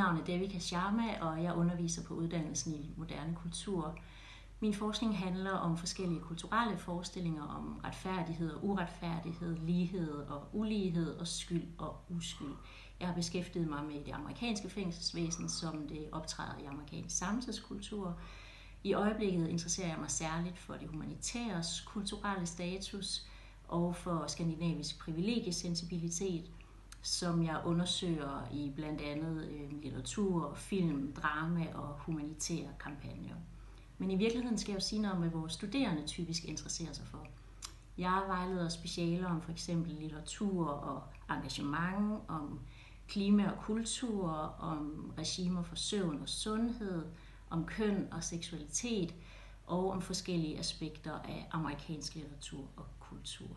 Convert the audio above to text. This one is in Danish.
navn er Devika Sharma, og jeg underviser på uddannelsen i moderne kultur. Min forskning handler om forskellige kulturelle forestillinger om retfærdighed og uretfærdighed, lighed og ulighed og skyld og uskyld. Jeg har beskæftiget mig med det amerikanske fængselsvæsen, som det optræder i amerikansk samtidskultur. I øjeblikket interesserer jeg mig særligt for det humanitære kulturelle status og for skandinavisk privilegiesensibilitet, som jeg undersøger i blandt andet øh, litteratur, film, drama og humanitære kampagner. Men i virkeligheden skal jeg jo sige noget om, hvad vores studerende typisk interesserer sig for. Jeg vejleder specialer om for eksempel litteratur og engagement, om klima og kultur, om regimer for søvn og sundhed, om køn og seksualitet og om forskellige aspekter af amerikansk litteratur og kultur.